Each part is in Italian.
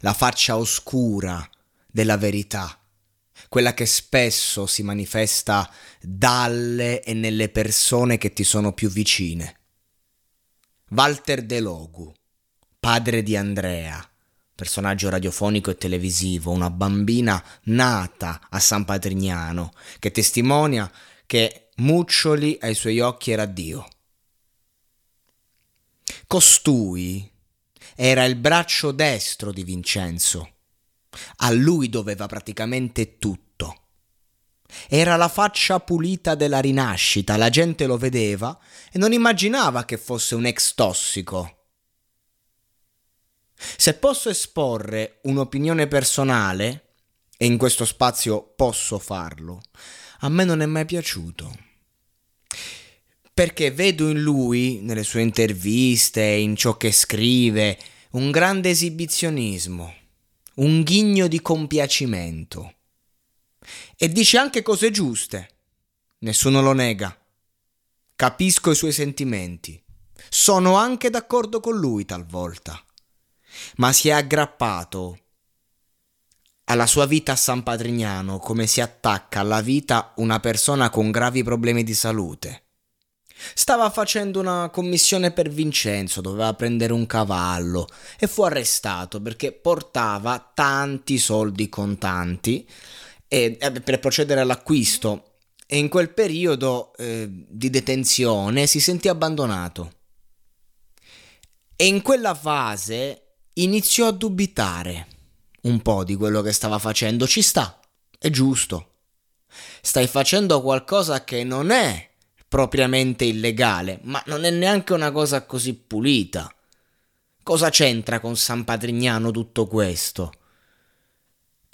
la faccia oscura della verità, quella che spesso si manifesta dalle e nelle persone che ti sono più vicine. Walter De Logu, padre di Andrea, personaggio radiofonico e televisivo, una bambina nata a San Patrignano, che testimonia che Muccioli ai suoi occhi era Dio. Costui era il braccio destro di Vincenzo. A lui doveva praticamente tutto. Era la faccia pulita della rinascita, la gente lo vedeva e non immaginava che fosse un ex tossico. Se posso esporre un'opinione personale, e in questo spazio posso farlo, a me non è mai piaciuto perché vedo in lui, nelle sue interviste, in ciò che scrive, un grande esibizionismo, un ghigno di compiacimento. E dice anche cose giuste, nessuno lo nega. Capisco i suoi sentimenti, sono anche d'accordo con lui talvolta, ma si è aggrappato alla sua vita a San Patrignano come si attacca alla vita una persona con gravi problemi di salute. Stava facendo una commissione per Vincenzo, doveva prendere un cavallo e fu arrestato perché portava tanti soldi contanti e, eh, per procedere all'acquisto e in quel periodo eh, di detenzione si sentì abbandonato. E in quella fase iniziò a dubitare un po' di quello che stava facendo. Ci sta, è giusto. Stai facendo qualcosa che non è propriamente illegale, ma non è neanche una cosa così pulita. Cosa c'entra con San Patrignano tutto questo?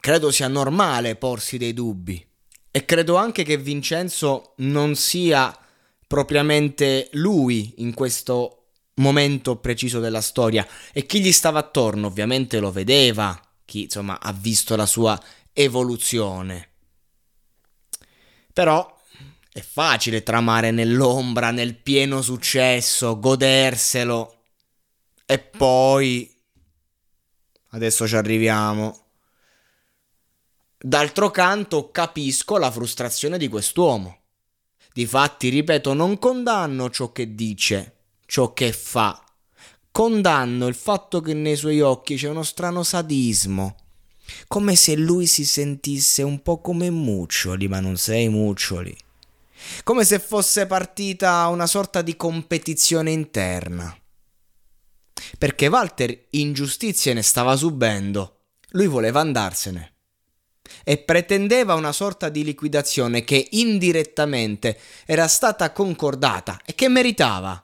Credo sia normale porsi dei dubbi e credo anche che Vincenzo non sia propriamente lui in questo momento preciso della storia e chi gli stava attorno ovviamente lo vedeva, chi insomma ha visto la sua evoluzione. Però è facile tramare nell'ombra, nel pieno successo, goderselo. E poi... Adesso ci arriviamo. D'altro canto capisco la frustrazione di quest'uomo. Difatti, ripeto, non condanno ciò che dice, ciò che fa. Condanno il fatto che nei suoi occhi c'è uno strano sadismo. Come se lui si sentisse un po' come Muccioli, ma non sei Muccioli come se fosse partita una sorta di competizione interna. Perché Walter ingiustizie ne stava subendo, lui voleva andarsene e pretendeva una sorta di liquidazione che indirettamente era stata concordata e che meritava.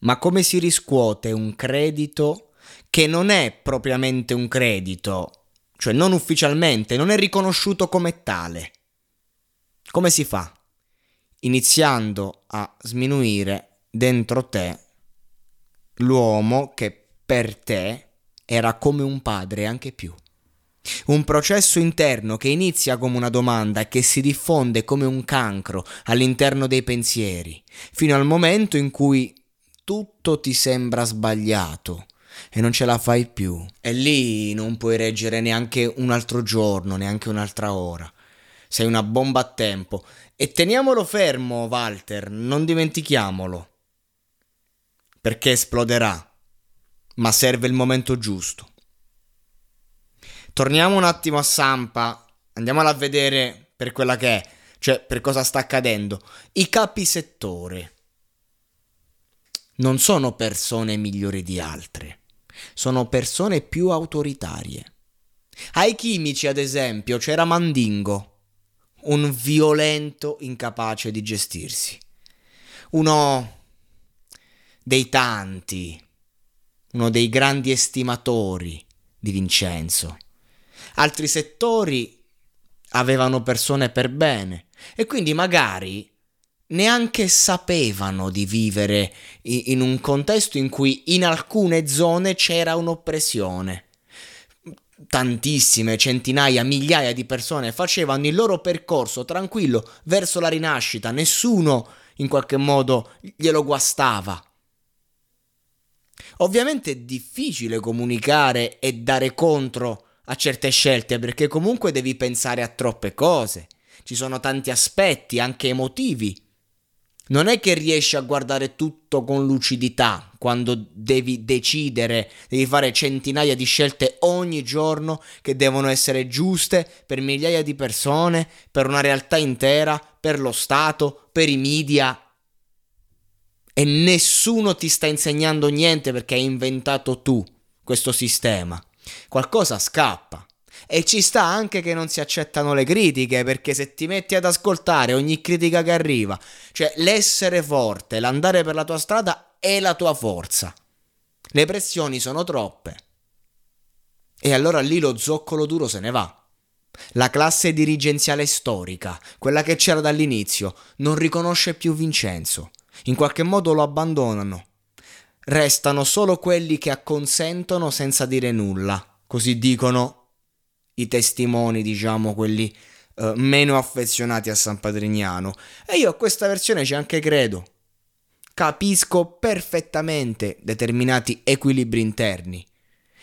Ma come si riscuote un credito che non è propriamente un credito, cioè non ufficialmente, non è riconosciuto come tale? Come si fa? Iniziando a sminuire dentro te l'uomo che per te era come un padre anche più. Un processo interno che inizia come una domanda e che si diffonde come un cancro all'interno dei pensieri, fino al momento in cui tutto ti sembra sbagliato e non ce la fai più. E lì non puoi reggere neanche un altro giorno, neanche un'altra ora. Sei una bomba a tempo. E teniamolo fermo, Walter, non dimentichiamolo. Perché esploderà. Ma serve il momento giusto. Torniamo un attimo a Sampa, andiamola a vedere per quella che è, cioè per cosa sta accadendo. I capi settore non sono persone migliori di altre, sono persone più autoritarie. Ai chimici, ad esempio, c'era Mandingo, un violento incapace di gestirsi, uno dei tanti, uno dei grandi estimatori di Vincenzo altri settori avevano persone per bene e quindi magari neanche sapevano di vivere in un contesto in cui in alcune zone c'era un'oppressione. Tantissime, centinaia, migliaia di persone facevano il loro percorso tranquillo verso la rinascita, nessuno in qualche modo glielo guastava. Ovviamente è difficile comunicare e dare contro a certe scelte perché comunque devi pensare a troppe cose. Ci sono tanti aspetti, anche emotivi. Non è che riesci a guardare tutto con lucidità quando devi decidere, devi fare centinaia di scelte ogni giorno che devono essere giuste per migliaia di persone, per una realtà intera, per lo Stato, per i media. E nessuno ti sta insegnando niente perché hai inventato tu questo sistema qualcosa scappa. E ci sta anche che non si accettano le critiche, perché se ti metti ad ascoltare ogni critica che arriva, cioè l'essere forte, l'andare per la tua strada è la tua forza. Le pressioni sono troppe. E allora lì lo zoccolo duro se ne va. La classe dirigenziale storica, quella che c'era dall'inizio, non riconosce più Vincenzo. In qualche modo lo abbandonano restano solo quelli che acconsentono senza dire nulla, così dicono i testimoni, diciamo quelli eh, meno affezionati a San Patrignano. E io a questa versione ci anche credo. Capisco perfettamente determinati equilibri interni.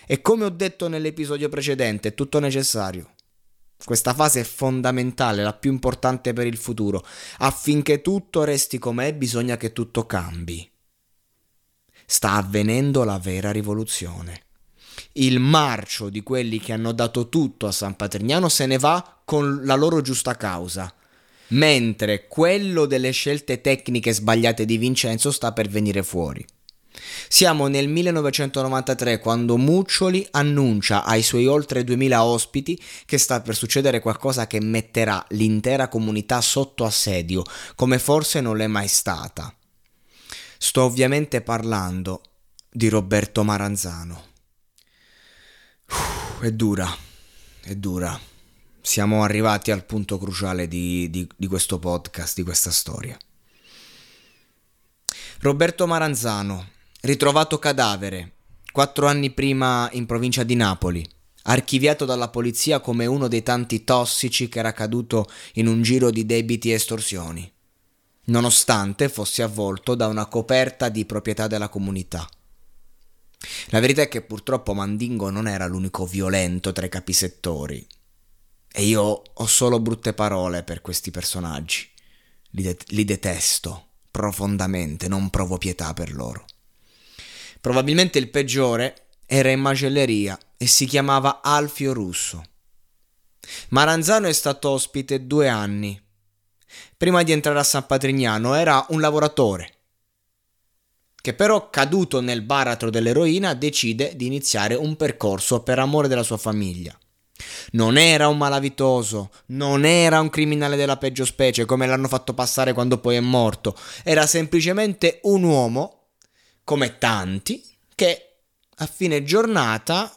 E come ho detto nell'episodio precedente, è tutto necessario. Questa fase è fondamentale, la più importante per il futuro. Affinché tutto resti com'è, bisogna che tutto cambi sta avvenendo la vera rivoluzione. Il marcio di quelli che hanno dato tutto a San Patrignano se ne va con la loro giusta causa, mentre quello delle scelte tecniche sbagliate di Vincenzo sta per venire fuori. Siamo nel 1993 quando Muccioli annuncia ai suoi oltre 2000 ospiti che sta per succedere qualcosa che metterà l'intera comunità sotto assedio, come forse non l'è mai stata. Sto ovviamente parlando di Roberto Maranzano. È dura, è dura. Siamo arrivati al punto cruciale di, di, di questo podcast, di questa storia. Roberto Maranzano, ritrovato cadavere, quattro anni prima in provincia di Napoli, archiviato dalla polizia come uno dei tanti tossici che era caduto in un giro di debiti e estorsioni nonostante fosse avvolto da una coperta di proprietà della comunità. La verità è che purtroppo Mandingo non era l'unico violento tra i capisettori. E io ho solo brutte parole per questi personaggi. Li, de- li detesto profondamente, non provo pietà per loro. Probabilmente il peggiore era in macelleria e si chiamava Alfio Russo. Maranzano è stato ospite due anni prima di entrare a San Patrignano era un lavoratore che però caduto nel baratro dell'eroina decide di iniziare un percorso per amore della sua famiglia. Non era un malavitoso, non era un criminale della peggio specie come l'hanno fatto passare quando poi è morto, era semplicemente un uomo, come tanti, che a fine giornata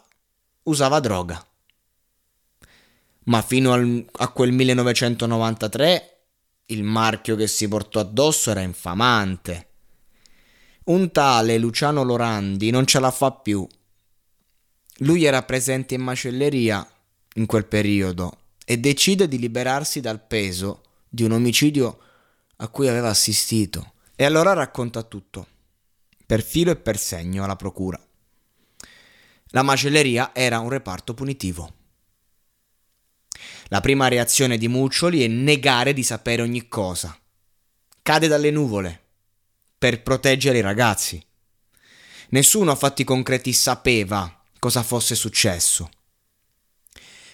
usava droga. Ma fino al, a quel 1993 il marchio che si portò addosso era infamante. Un tale Luciano Lorandi non ce la fa più. Lui era presente in macelleria in quel periodo e decide di liberarsi dal peso di un omicidio a cui aveva assistito. E allora racconta tutto, per filo e per segno alla procura. La macelleria era un reparto punitivo. La prima reazione di Muccioli è negare di sapere ogni cosa. Cade dalle nuvole per proteggere i ragazzi. Nessuno a fatti concreti sapeva cosa fosse successo.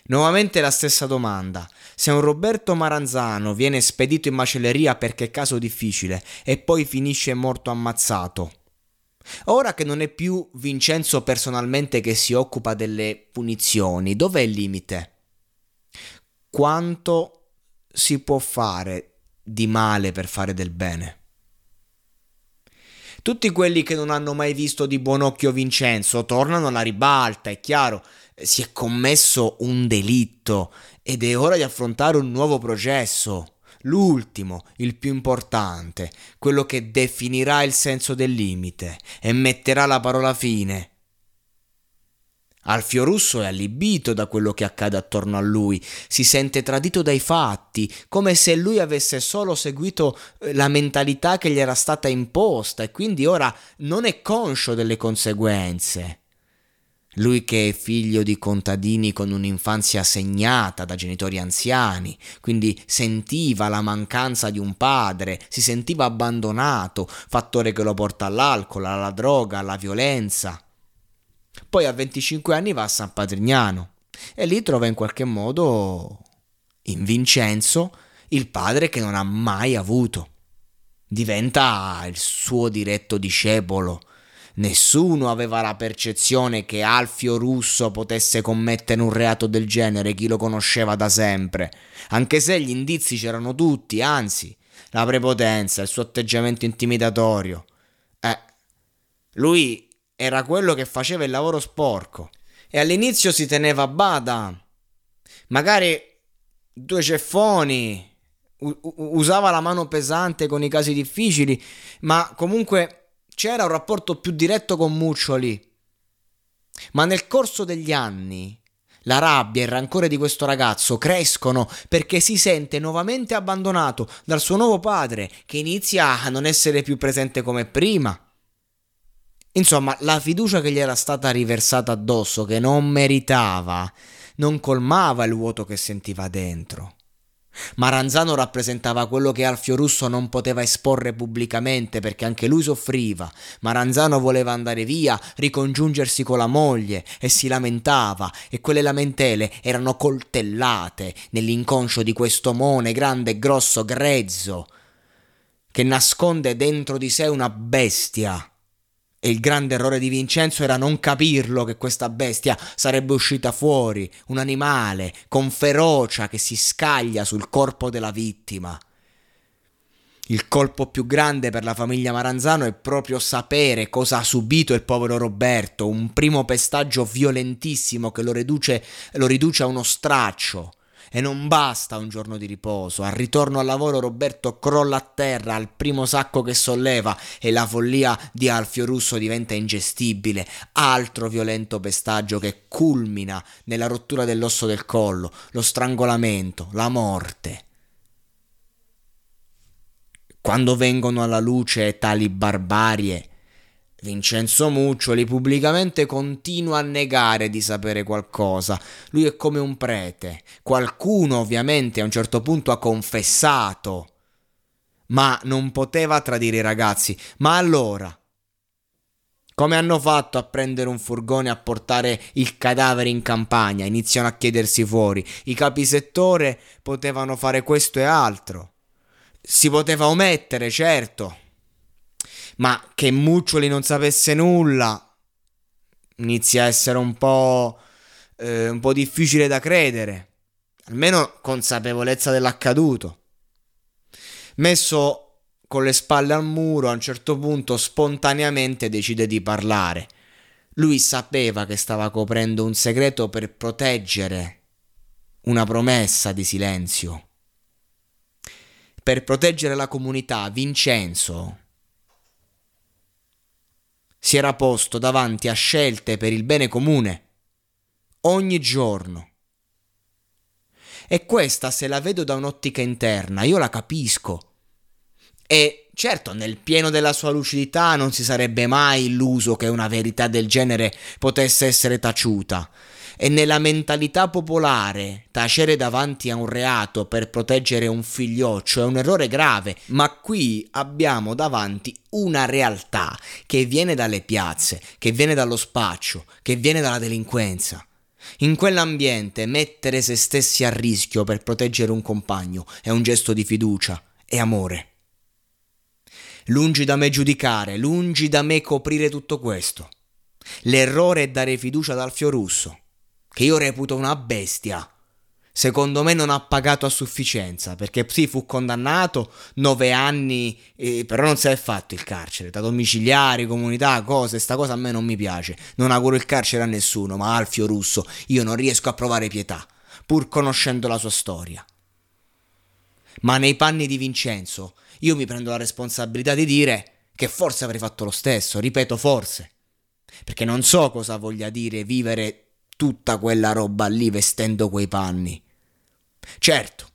Nuovamente la stessa domanda. Se un Roberto Maranzano viene spedito in macelleria perché è caso difficile e poi finisce morto ammazzato, ora che non è più Vincenzo personalmente che si occupa delle punizioni, dov'è il limite? Quanto si può fare di male per fare del bene? Tutti quelli che non hanno mai visto di buon occhio Vincenzo tornano alla ribalta, è chiaro, si è commesso un delitto ed è ora di affrontare un nuovo processo, l'ultimo, il più importante, quello che definirà il senso del limite e metterà la parola fine. Alfio Russo è allibito da quello che accade attorno a lui, si sente tradito dai fatti, come se lui avesse solo seguito eh, la mentalità che gli era stata imposta e quindi ora non è conscio delle conseguenze. Lui che è figlio di contadini con un'infanzia segnata da genitori anziani, quindi sentiva la mancanza di un padre, si sentiva abbandonato, fattore che lo porta all'alcol, alla droga, alla violenza. Poi a 25 anni va a San Patrignano e lì trova in qualche modo in Vincenzo il padre che non ha mai avuto. Diventa il suo diretto discepolo Nessuno aveva la percezione che Alfio Russo potesse commettere un reato del genere, chi lo conosceva da sempre, anche se gli indizi c'erano tutti, anzi, la prepotenza, il suo atteggiamento intimidatorio. Eh, lui era quello che faceva il lavoro sporco e all'inizio si teneva a bada. Magari due ceffoni, usava la mano pesante con i casi difficili, ma comunque c'era un rapporto più diretto con Muccioli. Ma nel corso degli anni la rabbia e il rancore di questo ragazzo crescono perché si sente nuovamente abbandonato dal suo nuovo padre che inizia a non essere più presente come prima. Insomma, la fiducia che gli era stata riversata addosso, che non meritava, non colmava il vuoto che sentiva dentro. Maranzano rappresentava quello che Alfio Russo non poteva esporre pubblicamente perché anche lui soffriva. Maranzano voleva andare via, ricongiungersi con la moglie e si lamentava e quelle lamentele erano coltellate nell'inconscio di questo mone grande, grosso, grezzo che nasconde dentro di sé una bestia e il grande errore di Vincenzo era non capirlo che questa bestia sarebbe uscita fuori, un animale con ferocia che si scaglia sul corpo della vittima. Il colpo più grande per la famiglia Maranzano è proprio sapere cosa ha subito il povero Roberto, un primo pestaggio violentissimo che lo riduce, lo riduce a uno straccio e non basta un giorno di riposo. Al ritorno al lavoro Roberto crolla a terra al primo sacco che solleva e la follia di Alfio Russo diventa ingestibile. Altro violento pestaggio che culmina nella rottura dell'osso del collo, lo strangolamento, la morte. Quando vengono alla luce tali barbarie, Vincenzo Muccioli pubblicamente continua a negare di sapere qualcosa. Lui è come un prete. Qualcuno ovviamente a un certo punto ha confessato. Ma non poteva tradire i ragazzi. Ma allora? Come hanno fatto a prendere un furgone e a portare il cadavere in campagna? Iniziano a chiedersi fuori. I capisettore potevano fare questo e altro. Si poteva omettere, certo, ma che Muccioli non sapesse nulla inizia a essere un po', eh, un po' difficile da credere. Almeno consapevolezza dell'accaduto. Messo con le spalle al muro, a un certo punto spontaneamente decide di parlare. Lui sapeva che stava coprendo un segreto per proteggere una promessa di silenzio. Per proteggere la comunità, Vincenzo, si era posto davanti a scelte per il bene comune ogni giorno. E questa, se la vedo da un'ottica interna, io la capisco. E certo, nel pieno della sua lucidità non si sarebbe mai illuso che una verità del genere potesse essere taciuta. E nella mentalità popolare tacere davanti a un reato per proteggere un figlioccio è un errore grave, ma qui abbiamo davanti una realtà che viene dalle piazze, che viene dallo spaccio, che viene dalla delinquenza. In quell'ambiente mettere se stessi a rischio per proteggere un compagno è un gesto di fiducia e amore. Lungi da me giudicare, lungi da me coprire tutto questo. L'errore è dare fiducia ad Alfio Russo, che io reputo una bestia. Secondo me non ha pagato a sufficienza, perché sì, fu condannato nove anni, eh, però non si è fatto il carcere, da domiciliari, comunità, cose, sta cosa a me non mi piace. Non auguro il carcere a nessuno, ma Alfio Russo io non riesco a provare pietà, pur conoscendo la sua storia. Ma nei panni di Vincenzo io mi prendo la responsabilità di dire che forse avrei fatto lo stesso, ripeto forse, perché non so cosa voglia dire vivere tutta quella roba lì vestendo quei panni. Certo,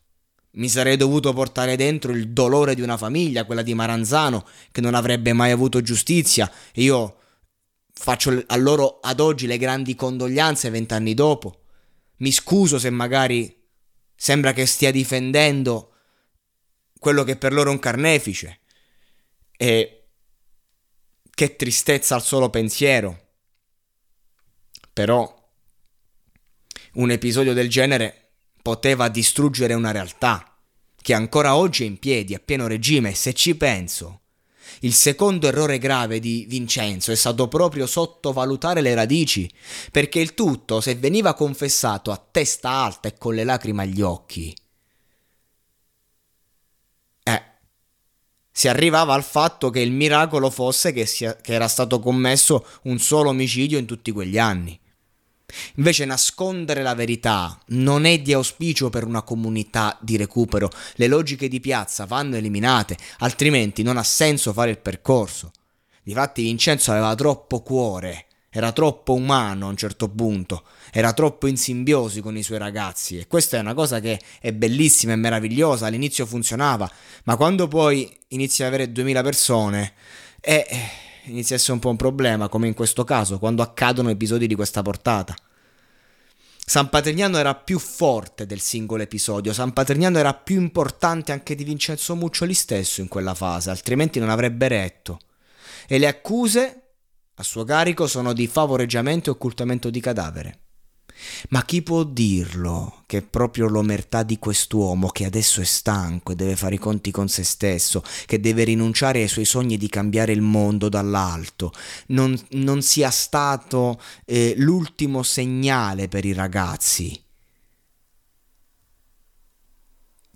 mi sarei dovuto portare dentro il dolore di una famiglia, quella di Maranzano, che non avrebbe mai avuto giustizia, io faccio a loro ad oggi le grandi condoglianze vent'anni dopo. Mi scuso se magari sembra che stia difendendo quello che per loro è un carnefice. E che tristezza al solo pensiero. Però un episodio del genere poteva distruggere una realtà che ancora oggi è in piedi a pieno regime se ci penso il secondo errore grave di Vincenzo è stato proprio sottovalutare le radici, perché il tutto, se veniva confessato a testa alta e con le lacrime agli occhi, eh, si arrivava al fatto che il miracolo fosse che, sia, che era stato commesso un solo omicidio in tutti quegli anni. Invece nascondere la verità non è di auspicio per una comunità di recupero, le logiche di piazza vanno eliminate, altrimenti non ha senso fare il percorso. Difatti Vincenzo aveva troppo cuore, era troppo umano a un certo punto, era troppo in simbiosi con i suoi ragazzi e questa è una cosa che è bellissima e meravigliosa, all'inizio funzionava, ma quando poi inizi ad avere 2000 persone, eh, inizia a essere un po' un problema, come in questo caso, quando accadono episodi di questa portata. San Patrignano era più forte del singolo episodio, San Patrignano era più importante anche di Vincenzo Muccioli stesso in quella fase, altrimenti non avrebbe retto. E le accuse a suo carico sono di favoreggiamento e occultamento di cadavere. Ma chi può dirlo che proprio l'omertà di quest'uomo che adesso è stanco e deve fare i conti con se stesso, che deve rinunciare ai suoi sogni di cambiare il mondo dall'alto, non, non sia stato eh, l'ultimo segnale per i ragazzi?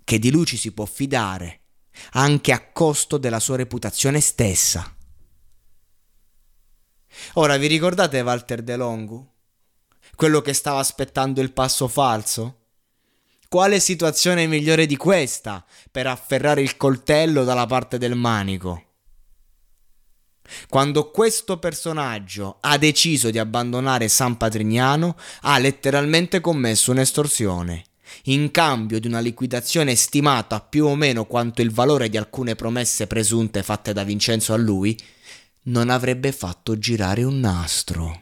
Che di lui ci si può fidare, anche a costo della sua reputazione stessa. Ora vi ricordate Walter De Longu? Quello che stava aspettando il passo falso? Quale situazione migliore di questa per afferrare il coltello dalla parte del manico? Quando questo personaggio ha deciso di abbandonare San Patrignano, ha letteralmente commesso un'estorsione, in cambio di una liquidazione stimata più o meno quanto il valore di alcune promesse presunte fatte da Vincenzo a lui, non avrebbe fatto girare un nastro.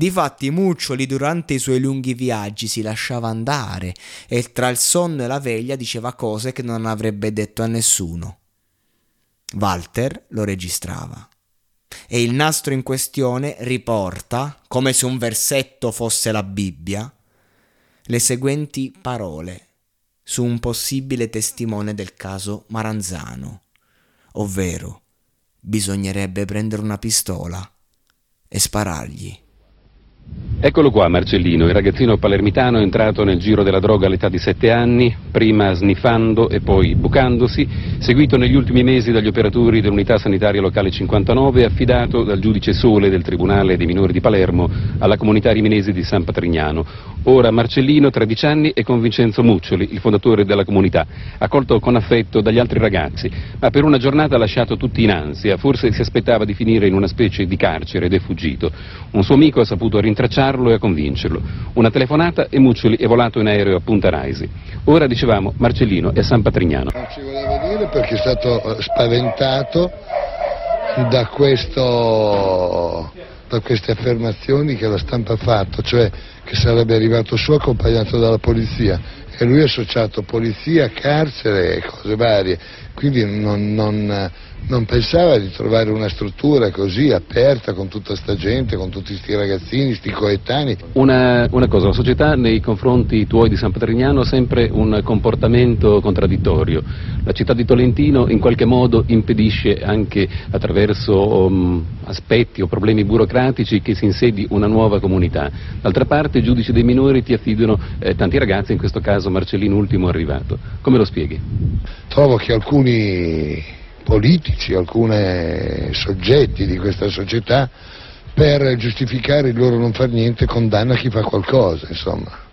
Difatti Muccioli durante i suoi lunghi viaggi si lasciava andare e tra il sonno e la veglia diceva cose che non avrebbe detto a nessuno. Walter lo registrava. E il nastro in questione riporta, come se un versetto fosse la Bibbia, le seguenti parole su un possibile testimone del caso Maranzano, ovvero bisognerebbe prendere una pistola e sparargli. Eccolo qua Marcellino, il ragazzino palermitano entrato nel giro della droga all'età di sette anni, prima sniffando e poi bucandosi, seguito negli ultimi mesi dagli operatori dell'unità sanitaria locale 59 e affidato dal giudice Sole del Tribunale dei minori di Palermo alla comunità riminese di San Patrignano. Ora Marcellino, 13 anni, è con Vincenzo Muccioli, il fondatore della comunità, accolto con affetto dagli altri ragazzi, ma per una giornata lasciato tutti in ansia, forse si aspettava di finire in una specie di carcere ed è fuggito. Un suo amico ha saputo rintracciare fermarlo e a convincerlo. Una telefonata e Muccioli è volato in aereo a Punta Raisi. Ora dicevamo Marcellino è a San Patrignano. Non ci voleva dire perché è stato eh, spaventato da, questo, da queste affermazioni che la stampa ha fatto, cioè che sarebbe arrivato su accompagnato dalla polizia e lui ha associato polizia, carcere e cose varie, quindi non, non non pensava di trovare una struttura così aperta con tutta sta gente, con tutti questi ragazzini, sti coetanei. Una, una, cosa, la società nei confronti tuoi di San Patrignano ha sempre un comportamento contraddittorio. La città di Tolentino in qualche modo impedisce anche attraverso um, aspetti o problemi burocratici che si insedi una nuova comunità. D'altra parte i giudici dei minori ti affidano eh, tanti ragazzi, in questo caso Marcellino ultimo arrivato. Come lo spieghi? Trovo che alcuni politici, alcuni soggetti di questa società per giustificare il loro non far niente condanna chi fa qualcosa, insomma.